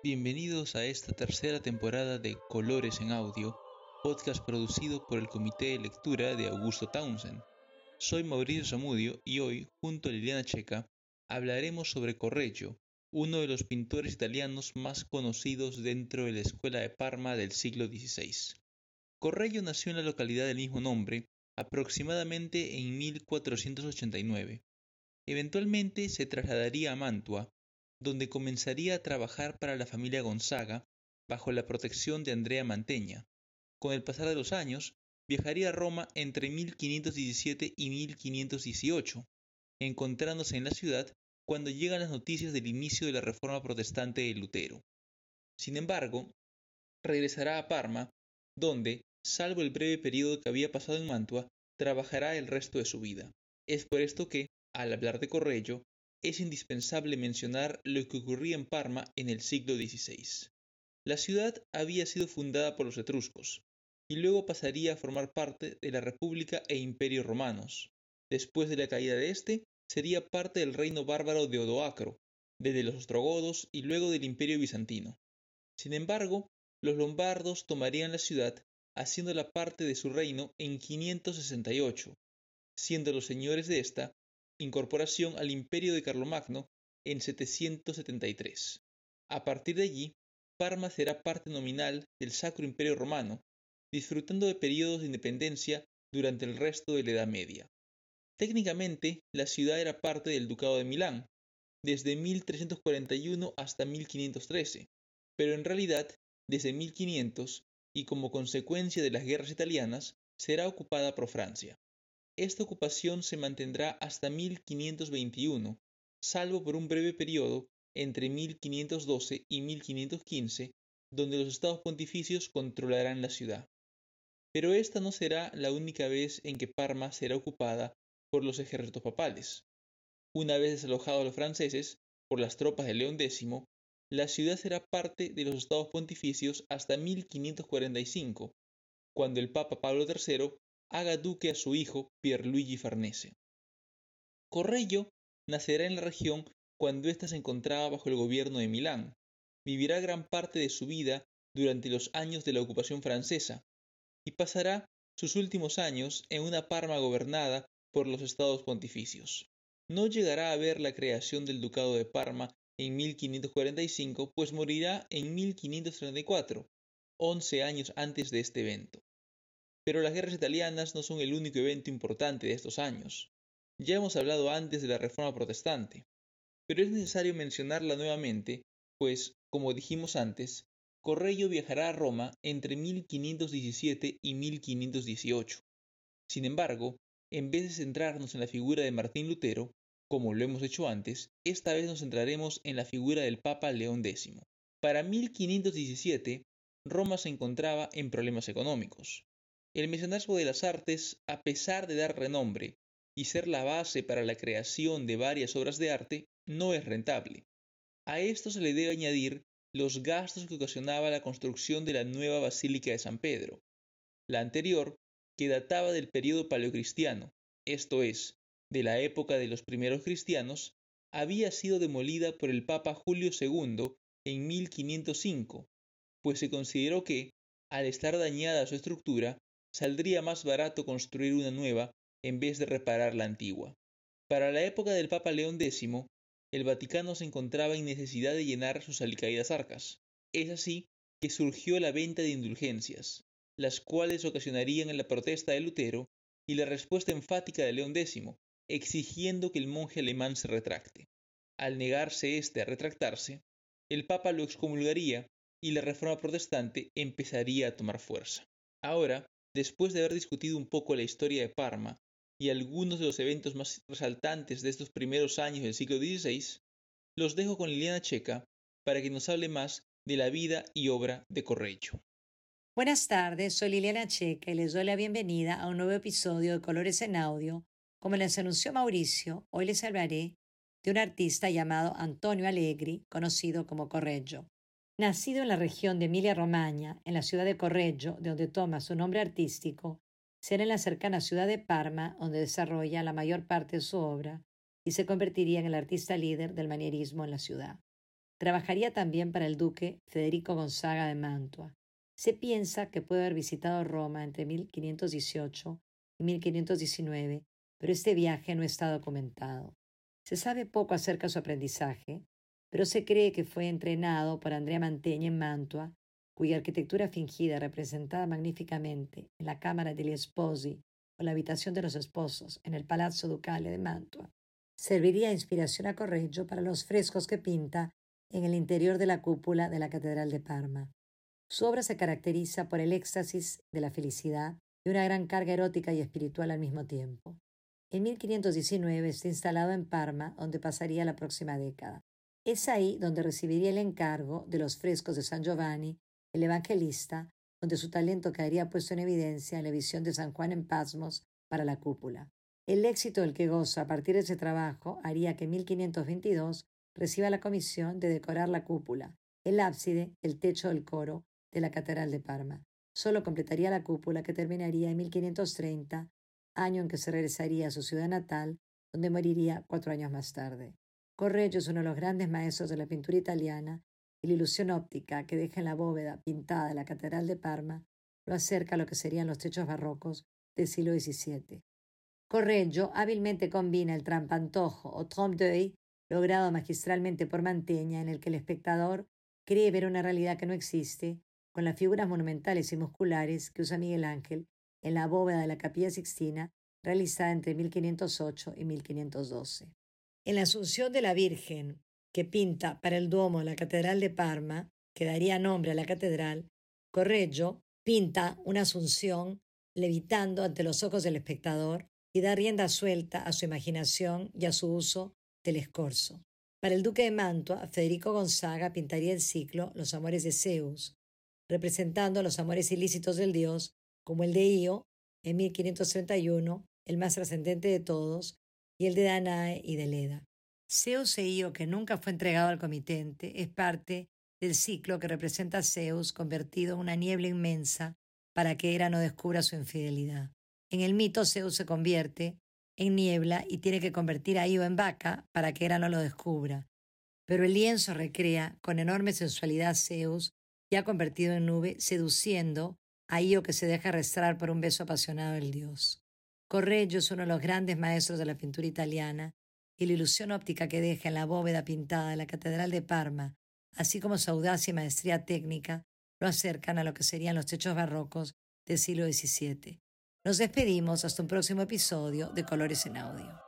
Bienvenidos a esta tercera temporada de Colores en Audio, podcast producido por el Comité de Lectura de Augusto Townsend. Soy Mauricio Zamudio y hoy, junto a Liliana Checa, hablaremos sobre Correggio, uno de los pintores italianos más conocidos dentro de la Escuela de Parma del siglo XVI. Correggio nació en la localidad del mismo nombre, aproximadamente en 1489. Eventualmente se trasladaría a Mantua, donde comenzaría a trabajar para la familia Gonzaga bajo la protección de Andrea Manteña. Con el pasar de los años, viajaría a Roma entre 1517 y 1518, encontrándose en la ciudad cuando llegan las noticias del inicio de la reforma protestante de Lutero. Sin embargo, regresará a Parma, donde, salvo el breve periodo que había pasado en Mantua, trabajará el resto de su vida. Es por esto que, al hablar de Correggio, es indispensable mencionar lo que ocurría en Parma en el siglo XVI. La ciudad había sido fundada por los etruscos, y luego pasaría a formar parte de la República e Imperio romanos. Después de la caída de éste, sería parte del reino bárbaro de Odoacro, desde los ostrogodos y luego del Imperio bizantino. Sin embargo, los lombardos tomarían la ciudad, haciéndola parte de su reino en 568, siendo los señores de esta incorporación al imperio de Carlomagno en 773. A partir de allí, Parma será parte nominal del Sacro Imperio Romano, disfrutando de periodos de independencia durante el resto de la Edad Media. Técnicamente, la ciudad era parte del Ducado de Milán, desde 1341 hasta 1513, pero en realidad, desde 1500, y como consecuencia de las guerras italianas, será ocupada por Francia. Esta ocupación se mantendrá hasta 1521, salvo por un breve periodo entre 1512 y 1515, donde los estados pontificios controlarán la ciudad. Pero esta no será la única vez en que Parma será ocupada por los ejércitos papales. Una vez desalojados los franceses por las tropas de León X, la ciudad será parte de los estados pontificios hasta 1545, cuando el Papa Pablo III haga duque a su hijo Pierluigi Farnese. Correggio nacerá en la región cuando ésta se encontraba bajo el gobierno de Milán. Vivirá gran parte de su vida durante los años de la ocupación francesa y pasará sus últimos años en una Parma gobernada por los estados pontificios. No llegará a ver la creación del Ducado de Parma en 1545, pues morirá en 1534, once años antes de este evento. Pero las guerras italianas no son el único evento importante de estos años. Ya hemos hablado antes de la Reforma Protestante, pero es necesario mencionarla nuevamente, pues, como dijimos antes, Correggio viajará a Roma entre 1517 y 1518. Sin embargo, en vez de centrarnos en la figura de Martín Lutero, como lo hemos hecho antes, esta vez nos centraremos en la figura del Papa León X. Para 1517, Roma se encontraba en problemas económicos. El mecenazgo de las artes, a pesar de dar renombre y ser la base para la creación de varias obras de arte, no es rentable. A esto se le debe añadir los gastos que ocasionaba la construcción de la nueva Basílica de San Pedro. La anterior, que databa del periodo paleocristiano, esto es, de la época de los primeros cristianos, había sido demolida por el Papa Julio II en 1505, pues se consideró que, al estar dañada su estructura, saldría más barato construir una nueva en vez de reparar la antigua. Para la época del Papa León X, el Vaticano se encontraba en necesidad de llenar sus alicaídas arcas. Es así que surgió la venta de indulgencias, las cuales ocasionarían la protesta de Lutero y la respuesta enfática de León X, exigiendo que el monje alemán se retracte. Al negarse éste a retractarse, el Papa lo excomulgaría y la reforma protestante empezaría a tomar fuerza. Ahora, Después de haber discutido un poco la historia de Parma y algunos de los eventos más resaltantes de estos primeros años del siglo XVI, los dejo con Liliana Checa para que nos hable más de la vida y obra de Correggio. Buenas tardes, soy Liliana Checa y les doy la bienvenida a un nuevo episodio de Colores en Audio. Como les anunció Mauricio, hoy les hablaré de un artista llamado Antonio Allegri, conocido como Correggio. Nacido en la región de Emilia-Romagna, en la ciudad de Correggio, de donde toma su nombre artístico, será en la cercana ciudad de Parma donde desarrolla la mayor parte de su obra y se convertiría en el artista líder del manierismo en la ciudad. Trabajaría también para el duque Federico Gonzaga de Mantua. Se piensa que puede haber visitado Roma entre 1518 y 1519, pero este viaje no está documentado. Se sabe poco acerca de su aprendizaje, pero se cree que fue entrenado por Andrea Mantegna en Mantua, cuya arquitectura fingida representada magníficamente en la Cámara degli Sposi o la habitación de los esposos en el Palazzo Ducale de Mantua, serviría de inspiración a Correggio para los frescos que pinta en el interior de la cúpula de la Catedral de Parma. Su obra se caracteriza por el éxtasis de la felicidad y una gran carga erótica y espiritual al mismo tiempo. En 1519 está instalado en Parma, donde pasaría la próxima década. Es ahí donde recibiría el encargo de los frescos de San Giovanni, el Evangelista, donde su talento caería puesto en evidencia en la visión de San Juan en Pasmos para la cúpula. El éxito del que goza a partir de ese trabajo haría que en 1522 reciba la comisión de decorar la cúpula, el ábside, el techo del coro de la Catedral de Parma. Solo completaría la cúpula que terminaría en 1530 año en que se regresaría a su ciudad natal, donde moriría cuatro años más tarde. Correggio es uno de los grandes maestros de la pintura italiana y la ilusión óptica que deja en la bóveda pintada de la Catedral de Parma lo acerca a lo que serían los techos barrocos del siglo XVII. Correggio hábilmente combina el trampantojo o trompe d'oeil logrado magistralmente por Mantegna, en el que el espectador cree ver una realidad que no existe, con las figuras monumentales y musculares que usa Miguel Ángel en la bóveda de la Capilla Sixtina, realizada entre 1508 y 1512. En la Asunción de la Virgen, que pinta para el Duomo de la Catedral de Parma, que daría nombre a la catedral, Correggio pinta una Asunción levitando ante los ojos del espectador y da rienda suelta a su imaginación y a su uso del escorzo. Para el duque de Mantua, Federico Gonzaga pintaría el ciclo Los amores de Zeus, representando los amores ilícitos del dios como el de Io en 1531, el más trascendente de todos, y el de Danae y de Leda. Zeus e Io, que nunca fue entregado al comitente, es parte del ciclo que representa a Zeus convertido en una niebla inmensa para que Hera no descubra su infidelidad. En el mito, Zeus se convierte en niebla y tiene que convertir a Io en vaca para que Hera no lo descubra. Pero el lienzo recrea con enorme sensualidad a Zeus, ya convertido en nube, seduciendo a que se deja arrastrar por un beso apasionado del dios. Correggio es uno de los grandes maestros de la pintura italiana y la ilusión óptica que deja en la bóveda pintada de la Catedral de Parma, así como su audacia y maestría técnica, lo acercan a lo que serían los techos barrocos del siglo XVII. Nos despedimos hasta un próximo episodio de Colores en Audio.